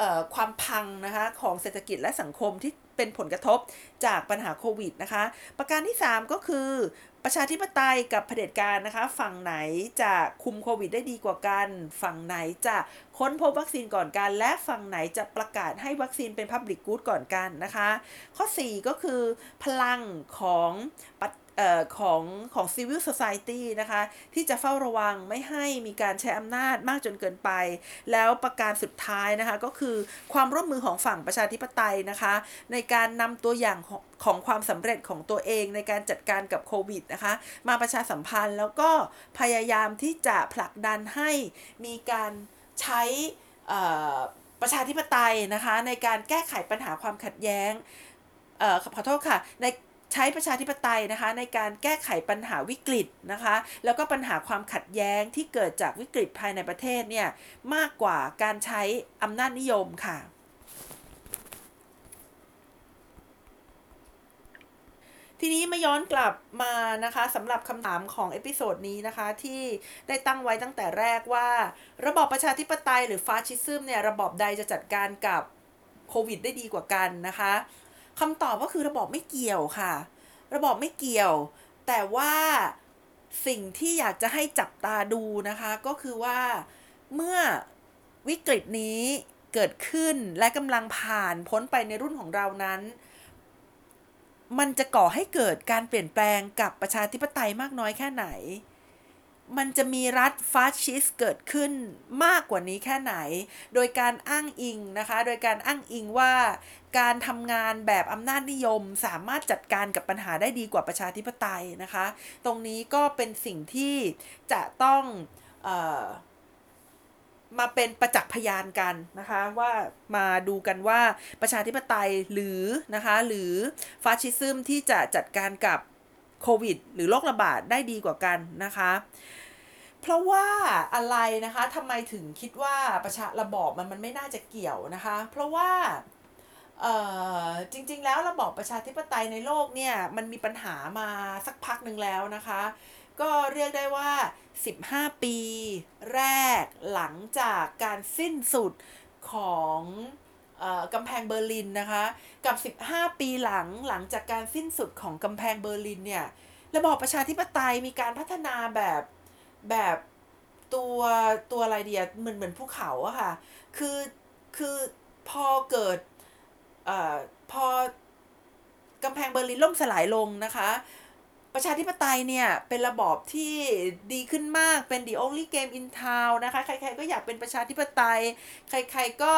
A: อความพังนะคะของเศรษฐกิจและสังคมที่เป็นผลกระทบจากปัญหาโควิดนะคะ ประการที่ 3 ก็คือ ประชาธิปไตยกับเผด็จการนะคะ ฝั่งไหนจะคุมโควิดได้ดีกว่ากัน ฝั่งไหนจะค้นพบวัคซีนก่อนกัน และฝั่งไหนจะประกาศให้วัคซีนเป็นพับลิกกู๊ดก่อนกันนะคะ ข้อ 4 ก็คือพลังของ ของของ civil society นะคะ ที่จะเฝ้าระวังไม่ให้มีการใช้อำนาจมากจนเกินไป แล้วประการสุดท้ายนะคะ ก็คือความร่วมมือของฝั่งประชาธิปไตยนะคะ ในการนำตัวอย่างของของความสำเร็จของตัวเองในการจัดการกับโควิดนะคะ มาประชาสัมพันธ์แล้วก็พยายามที่จะผลักดันให้มีการใช้ประชาธิปไตยนะคะในการแก้ไขปัญหาความขัดแย้งออขอโทษค่ะใน ใช้ประชาธิปไตยนะคะในการแก้ไขปัญหาวิกฤตนะคะ แล้วก็ปัญหาความขัดแย้งที่เกิดจากวิกฤตภายในประเทศเนี่ยมากกว่าการใช้อำนาจนิยมค่ะทีนี้มาย้อนกลับมานะคะสำหรับคำถามของ episode นี้นะคะที่ได้ตั้งไว้ตั้งแต่แรกว่า ระบอบประชาธิปไตยหรือ fascism เนี่ยระบอบใดจะจัดการกับโควิดได้ดีกว่ากันนะคะ คำตอบก็คือระบอบไม่เกี่ยวค่ะ ระบอบไม่เกี่ยว แต่ว่าสิ่งที่อยากจะให้จับตาดูนะคะ ก็คือว่าเมื่อวิกฤตนี้เกิดขึ้นและกำลังผ่านพ้นไปในรุ่นของเรานั้น มันจะก่อให้เกิดการเปลี่ยนแปลงกับประชาธิปไตยมากน้อยแค่ไหน มันจะมีรัฐฟาสชิสเกิดขึ้นมากกว่านี้แค่ไหน โดยการอ้างอิงนะคะ โดยการอ้างอิงว่าการทำงานแบบอำนาจนิยมสามารถจัดการกับปัญหาได้ดีกว่าประชาธิปไตยนะคะ ตรงนี้ก็เป็นสิ่งที่จะต้องออมาเป็นประจักษ์พยานกันนะคะว่ามาดูกันว่าประชาธิปไตยหรือนะคะหรือฟาสชิซึมที่จะจัดการกับ โควิด หรือโรคระบาดได้ดีกว่ากันนะคะ เพราะว่าอะไรนะคะทำไมถึงคิดว่าประชาระบอบมันมันไม่น่าจะเกี่ยวนะคะ เพราะว่าจริงๆ แล้วระบอบประชาธิปไตยในโลกเนี่ยมันมีปัญหามาสักพักหนึ่งแล้วนะคะ ก็เรียกได้ว่า 15 ปีแรกหลังจากการสิ้นสุดของ กำแพงเบอร์ลินนะคะ กับ 15 ปีหลังหลังจากการสิ้นสุดของกำแพงเบอร์ลินเนี่ยระบอบประชาธิปไตยมีการพัฒนาแบบแบบตัวตัวอะไรเดียเหมือนเหมือนภูเขาอะค่ะ คือคือพอเกิดเอ่อพอกำแพงเบอร์ลินล่มสลายลงนะคะ ประชาธิปไตยเนี่ยเป็นระบอบที่ดีขึ้นมากเป็น the only game in town นะคะ ใครๆก็อยากเป็นประชาธิปไตย ใครๆก็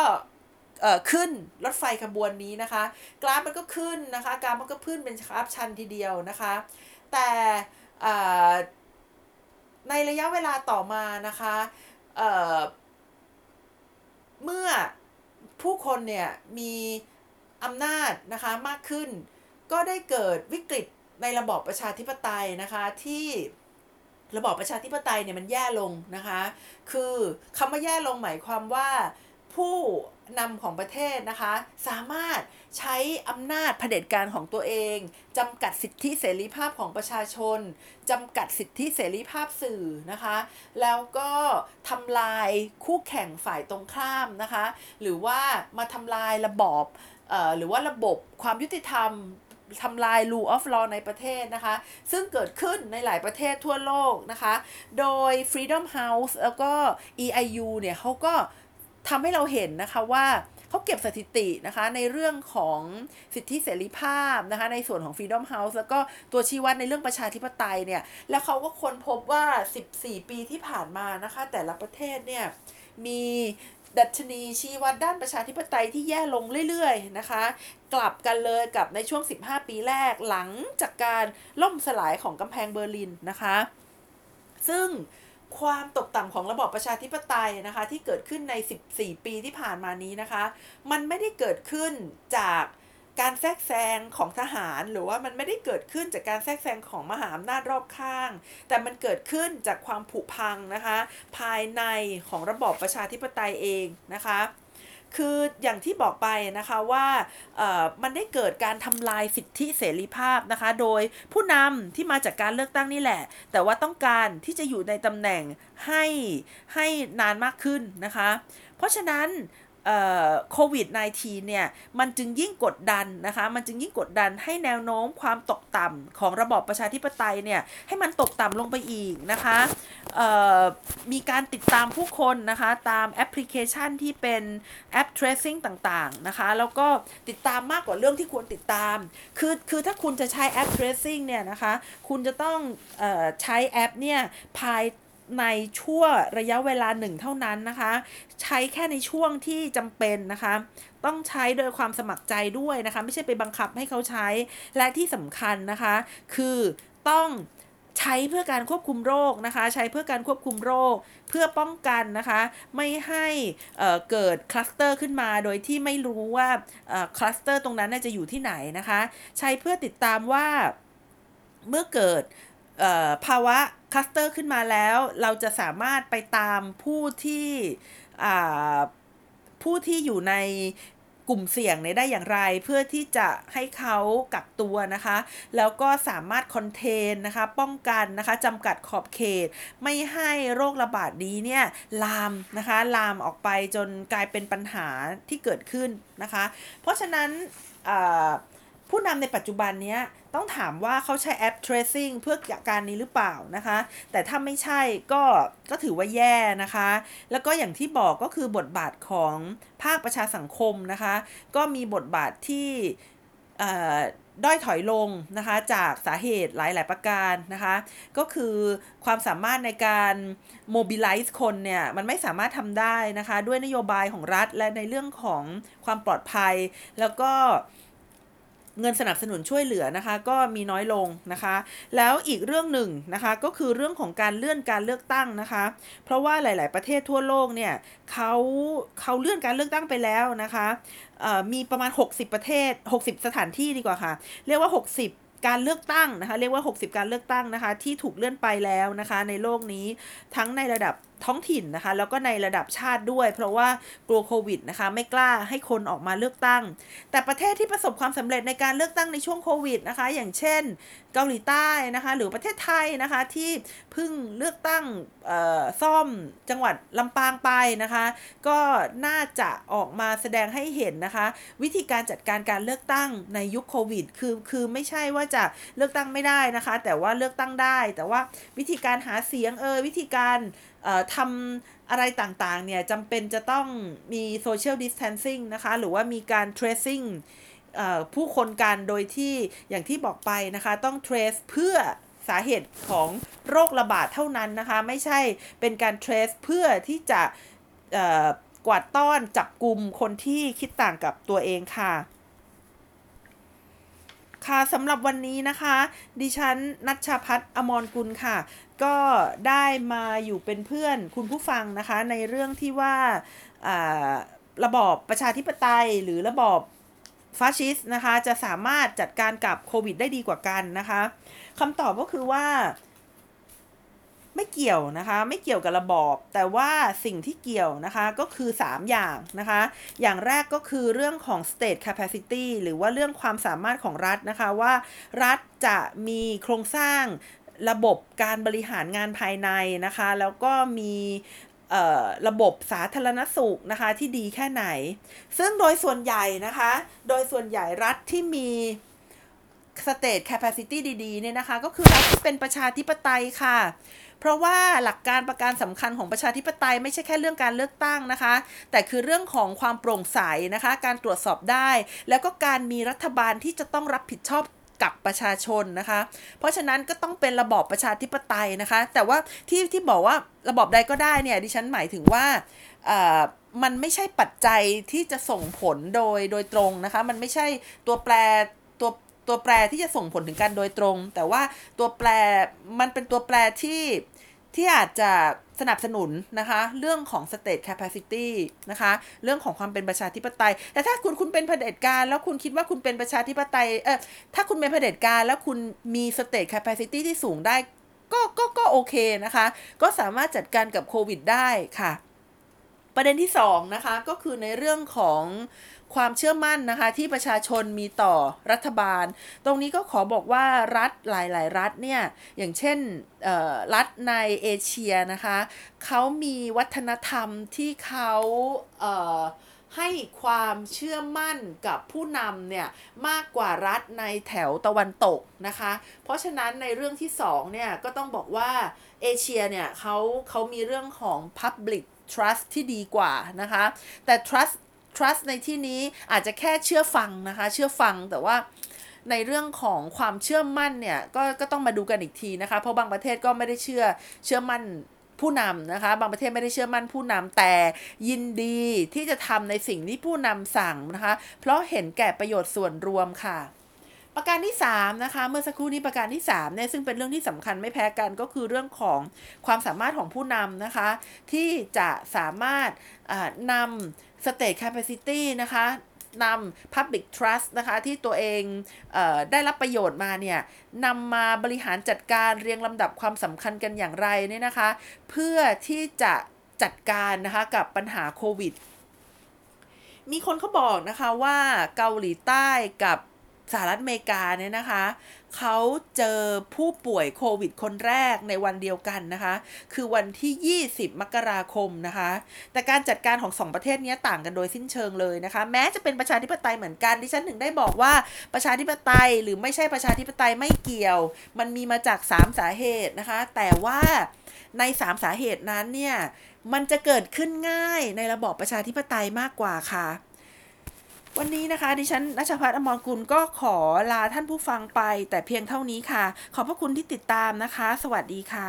A: ขึ้นรถไฟขบวนนี้นะคะ กราฟมันก็ขึ้นนะคะ กราฟมันก็ขึ้นเป็นกราฟชันทีเดียวนะคะ แต่ในระยะเวลาต่อมานะคะเเมื่อผู้คนเนี่ยมีอำนาจนะคะมากขึ้น ก็ได้เกิดวิกฤตในระบอบประชาธิปไตยนะคะที่ระบอบประชาธิปไตยเนี่ยมันแย่ลงนะคะ คือคำว่าแย่ลงหมายความว่าผู้ นำของประเทศนะคะ สามารถใช้อำนาจเผด็จการของตัวเองจำกัดสิทธิเสรีภาพของประชาชนจำกัดสิทธิเสรีภาพสื่อนะคะ แล้วก็ทำลายคู่แข่งฝ่ายตรงข้ามนะคะ หรือว่ามาทำลายระบอบออหรือว่าระบบความยุติธรรมทำลาย rule of law ในประเทศนะคะ ซึ่งเกิดขึ้นในหลายประเทศทั่วโลกนะคะ โดย Freedom House แล้วก็ EIU เนี่ยเขาก็ ทำให้เราเห็นนะคะว่าเขาเก็บสถิตินะคะในเรื่องของสิทธิเสรีภาพนะคะในส่วนของ Freedom House แล้วก็ตัวชี้วัดในเรื่องประชาธิปไตยเนี่ย แล้วเขาก็ค้นพบว่า 14 ปีที่ผ่านมานะคะ แต่ละประเทศเนี่ยมีดัชนีชี้วัดด้านประชาธิปไตยที่แย่ลงเรื่อยๆนะคะ กลับกันเลยกับในช่วง 15 ปีแรกหลังจากการล่มสลายของกำแพงเบอร์ลินนะคะ ซึ่ง ความตกต่ำของระบอบประชาธิปไตยนะคะ ที่เกิดขึ้นใน 14 ปีที่ผ่านมานี้นะคะ มันไม่ได้เกิดขึ้นจากการแทรกแซงของทหาร หรือว่ามันไม่ได้เกิดขึ้นจากการแทรกแซงของมหาอำนาจรอบข้าง แต่มันเกิดขึ้นจากความผุพังนะคะ ภายในของระบอบประชาธิปไตยเองนะคะ คืออย่างที่บอกไปนะคะว่ามันได้เกิดการทำลายสิทธิเสรีภาพนะคะ โดยผู้นำที่มาจากการเลือกตั้งนี่แหละ แต่ว่าต้องการที่จะอยู่ในตำแหน่งให้ให้นานมากขึ้นนะคะ เพราะฉะนั้น โควิด -19 เนี่ย มันจึงยิ่งกดดันนะคะ มันจึงยิ่งกดดันให้แนวโน้มความตกต่ำของระบอบประชาธิปไตยเนี่ย ให้มันตกต่ำลงไปอีกนะคะมีการติดตามผู้คนนะคะ ตามแอปพลิเคชันที่เป็นแอป tracing ต่างๆนะคะ แล้วก็ติดตามมากกว่าเรื่องที่ควรติดตาม คือ คือถ้าคุณจะใช้แอป tracing เนี่ยนะคะ คุณจะต้องออใช้แอปเนี่ยภาย ในช่วงระยะเวลาหนึ่งเท่านั้นนะคะ ใช้แค่ในช่วงที่จำเป็นนะคะ ต้องใช้โดยความสมัครใจด้วยนะคะ ไม่ใช่ไปบังคับให้เขาใช้และที่สำคัญนะคะ คือต้องใช้เพื่อการควบคุมโรคนะคะ ใช้เพื่อการควบคุมโรคเพื่อป้องกันนะคะ ไม่ให้เเกิดคลัสเตอร์ขึ้นมาโดยที่ไม่รู้ว่าคลัสเตอร์ตรงนั้นจะอยู่ที่ไหนนะคะ ใช้เพื่อติดตามว่าเมื่อเกิด ภาวะคลัสเตอร์ขึ้นมาแล้ว เราจะสามารถไปตามผู้ที่ผู้ที่อยู่ในกลุ่มเสี่ยงในได้อย่างไรเพื่อที่จะให้เขากักตัวนะคะ แล้วก็สามารถ contain นะคะ ป้องกันนะคะจำกัดขอบเขต ไม่ให้โรคระบาดนี้เนี่ยลามนะคะ ลามออกไปจนกลายเป็นปัญหาที่เกิดขึ้นนะคะ เพราะฉะนั้นผู้นำในปัจจุบันเนี้ย ต้องถามว่าเขาใช้แอป tracing เพื่อการนี้หรือเปล่านะคะ แต่ถ้าไม่ใช่ก็ก็ถือว่าแย่นะคะ แล้วก็อย่างที่บอกก็คือบทบาทของภาคประชาสังคมนะคะ ก็มีบทบาทที่ด้อยถอยลงนะคะจากสาเหตุหลาย ๆ ประการนะคะ ก็คือความสามารถในการ mobilize คนเนี่ย มันไม่สามารถทำได้นะคะ ด้วยนโยบายของรัฐและในเรื่องของความปลอดภัย แล้วก็ เงินสนับสนุนช่วยเหลือนะคะ ก็มีน้อยลงนะคะ แล้วอีกเรื่องหนึ่งนะคะก็คือเรื่องของการเลื่อนการเลือกตั้งนะคะ เพราะว่าหลาย ๆ ประเทศทั่วโลกเนี่ยเขาเขาเลื่อนการเลือกตั้งไปแล้วนะคะมีประมาณ 60 ประเทศ 60 สถานที่ดีกว่าค่ะ เรียกว่า 60การเลือกตั้งนะคะเรียกว่า 60 การเลือกตั้งนะคะที่ถูกเลื่อนไปแล้วนะคะในโลกนี้ทั้งในระดับ ท้องถิ่นนะคะ แล้วก็ในระดับชาติด้วย เพราะว่ากลัวโควิดนะคะ ไม่กล้าให้คนออกมาเลือกตั้ง แต่ประเทศที่ประสบความสำเร็จในการเลือกตั้งในช่วงโควิดนะคะ อย่างเช่น เกาหลีใต้นะคะ หรือประเทศไทยนะคะที่เพิ่งเลือกตั้งซ่อมจังหวัดลำปางไปนะคะ ก็น่าจะออกมาแสดงให้เห็นนะคะ วิธีการจัดการการเลือกตั้งในยุคโควิดคือคือไม่ใช่ว่าจะเลือกตั้งไม่ได้นะคะ แต่ว่าเลือกตั้งได้ แต่ว่าวิธีการหาเสียงเออวิธีการทำอะไรต่างๆเนี่ยจำเป็นจะต้องมี social distancing นะคะหรือว่ามีการ tracing ผู้คนกันโดยที่อย่างที่บอกไปนะคะต้อง trace เพื่อสาเหตุของโรคระบาดเท่านั้นนะคะไม่ใช่เป็นการ trace เพื่อที่จะกวาดต้อนจับกลุ่มคนที่คิดต่างกับตัวเองค่ะ ค่ะสำหรับวันนี้นะคะ ดิฉันนัชชาพัฒอมรกุลค่ะ ก็ได้มาอยู่เป็นเพื่อนคุณผู้ฟังนะคะ ในเรื่องที่ว่าระบอบประชาธิปไตยหรือระบอบฟาสชิสนะคะ จะสามารถจัดการกับโควิดได้ดีกว่ากันนะคะคำตอบก็คือว่า ไม่เกี่ยวนะคะ ไม่เกี่ยวกับระบอบ แต่ว่าสิ่งที่เกี่ยวนะคะก็คือ 3 อย่างนะคะ อย่างแรกก็คือเรื่องของ state capacity หรือว่าเรื่องความสามารถของรัฐนะคะว่ารัฐจะมีโครงสร้าง ระบบการบริหารงานภายในนะคะ แล้วก็มีระบบสาธารณสุขนะคะที่ดีแค่ไหน ซึ่งโดยส่วนใหญ่นะคะ โดยส่วนใหญ่รัฐที่มี state capacity ดีๆเนี่ยนะคะ ก็คือรัฐที่เป็นประชาธิปไตยค่ะ เพราะว่าหลักการประการสำคัญของประชาธิปไตยไม่ใช่แค่เรื่องการเลือกตั้งนะคะ แต่คือเรื่องของความโปร่งใสนะคะ การตรวจสอบได้ แล้วก็การมีรัฐบาลที่จะต้องรับผิดชอบ กับประชาชนนะคะ เพราะฉะนั้นก็ต้องเป็นระบอบประชาธิปไตยนะคะ แต่ว่าที่ที่บอกว่าระบอบใดก็ได้เนี่ยดิฉันหมายถึงว่ามันไม่ใช่ปัจจัยที่จะส่งผลโดยโดยตรงนะคะ มันไม่ใช่ตัวแปรตัวตัวแปรที่จะส่งผลถึงการโดยตรง แต่ว่าตัวแปรมันเป็นตัวแปรที่ที่อาจจะ สนับสนุนนะคะ เรื่องของ state capacity นะคะ เรื่องของความเป็นประชาธิปไตย แต่ถ้าคุณคุณเป็นเผด็จการ แล้วคุณคิดว่าคุณเป็นประชาธิปไตย เออถ้าคุณเป็นเผด็จการ แล้วคุณมี state capacity ที่สูงได้ ก็ก็ก็โอเคนะคะ ก็สามารถจัดการกับโควิดได้ค่ะ ประเด็นที่2นะคะ ก็คือในเรื่องของ ความเชื่อมั่นนะคะที่ประชาชนมีต่อรัฐบาล ตรงนี้ก็ขอบอกว่ารัฐหลาย ๆ รัฐเนี่ย อย่างเช่นรัฐในเอเชียนะคะเขามีวัฒนธรรมที่เขาให้ความเชื่อมั่นกับผู้นำเนี่ยมากกว่ารัฐในแถวตะวันตกนะคะ เพราะฉะนั้นในเรื่องที่2เนี่ยก็ต้องบอกว่าเอเชียเนี่ยเขาเขามีเรื่องของ Public Trust ที่ดีกว่านะคะ แต่ trust trust ในที่นี้อาจจะแค่เชื่อฟังนะคะ เชื่อฟังแต่ว่าในเรื่องของความเชื่อมั่นเนี่ยก็ก็ต้องมาดูกันอีกทีนะคะ เพราะบางประเทศก็ไม่ได้เชื่อเชื่อมั่นผู้นำนะคะ บางประเทศไม่ได้เชื่อมั่นผู้นำแต่ยินดีที่จะทำในสิ่งที่ผู้นำสั่งนะคะ เพราะเห็นแก่ประโยชน์ส่วนรวมค่ะ ประการที่3นะคะเมื่อสักครู่นี้ประการที่3เนี่ยซึ่งเป็นเรื่องที่สำคัญไม่แพ้กันก็คือเรื่องของความสามารถของผู้นำนะคะ ที่จะสามารถอ่านำ state capacity นะคะนำ public trust นะคะที่ตัวเองเออได้รับประโยชน์มาเนี่ยนำมาบริหารจัดการเรียงลำดับความสำคัญกันอย่างไรเนี่ยนะคะ เพื่อที่จะจัดการนะคะกับปัญหาโควิด มีคนเขาบอกนะคะว่าเกาหลีใต้กับสหรัฐอเมริกาเนี่ยนะคะ เขาเจอผู้ป่วยโควิดคนแรกในวันเดียวกันนะคะ คือวันที่ 20 มกราคมนะคะ แต่การจัดการของสองประเทศนี้ต่างกันโดยสิ้นเชิงเลยนะคะ แม้จะเป็นประชาธิปไตยเหมือนกัน ดิฉันถึงได้บอกว่าประชาธิปไตยหรือไม่ใช่ประชาธิปไตยไม่เกี่ยว มันมีมาจาก 3 สาเหตุนะคะ แต่ว่าใน 3 สาเหตุนั้นเนี่ย มันจะเกิดขึ้นง่ายในระบอบประชาธิปไตยมากกว่าค่ะ วันนี้นะคะ ดิฉันนัชพัฒนอมรกุลก็ขอลาท่านผู้ฟังไป แต่เพียงเท่านี้ค่ะ ขอบพระคุณที่ติดตามนะคะ สวัสดีค่ะ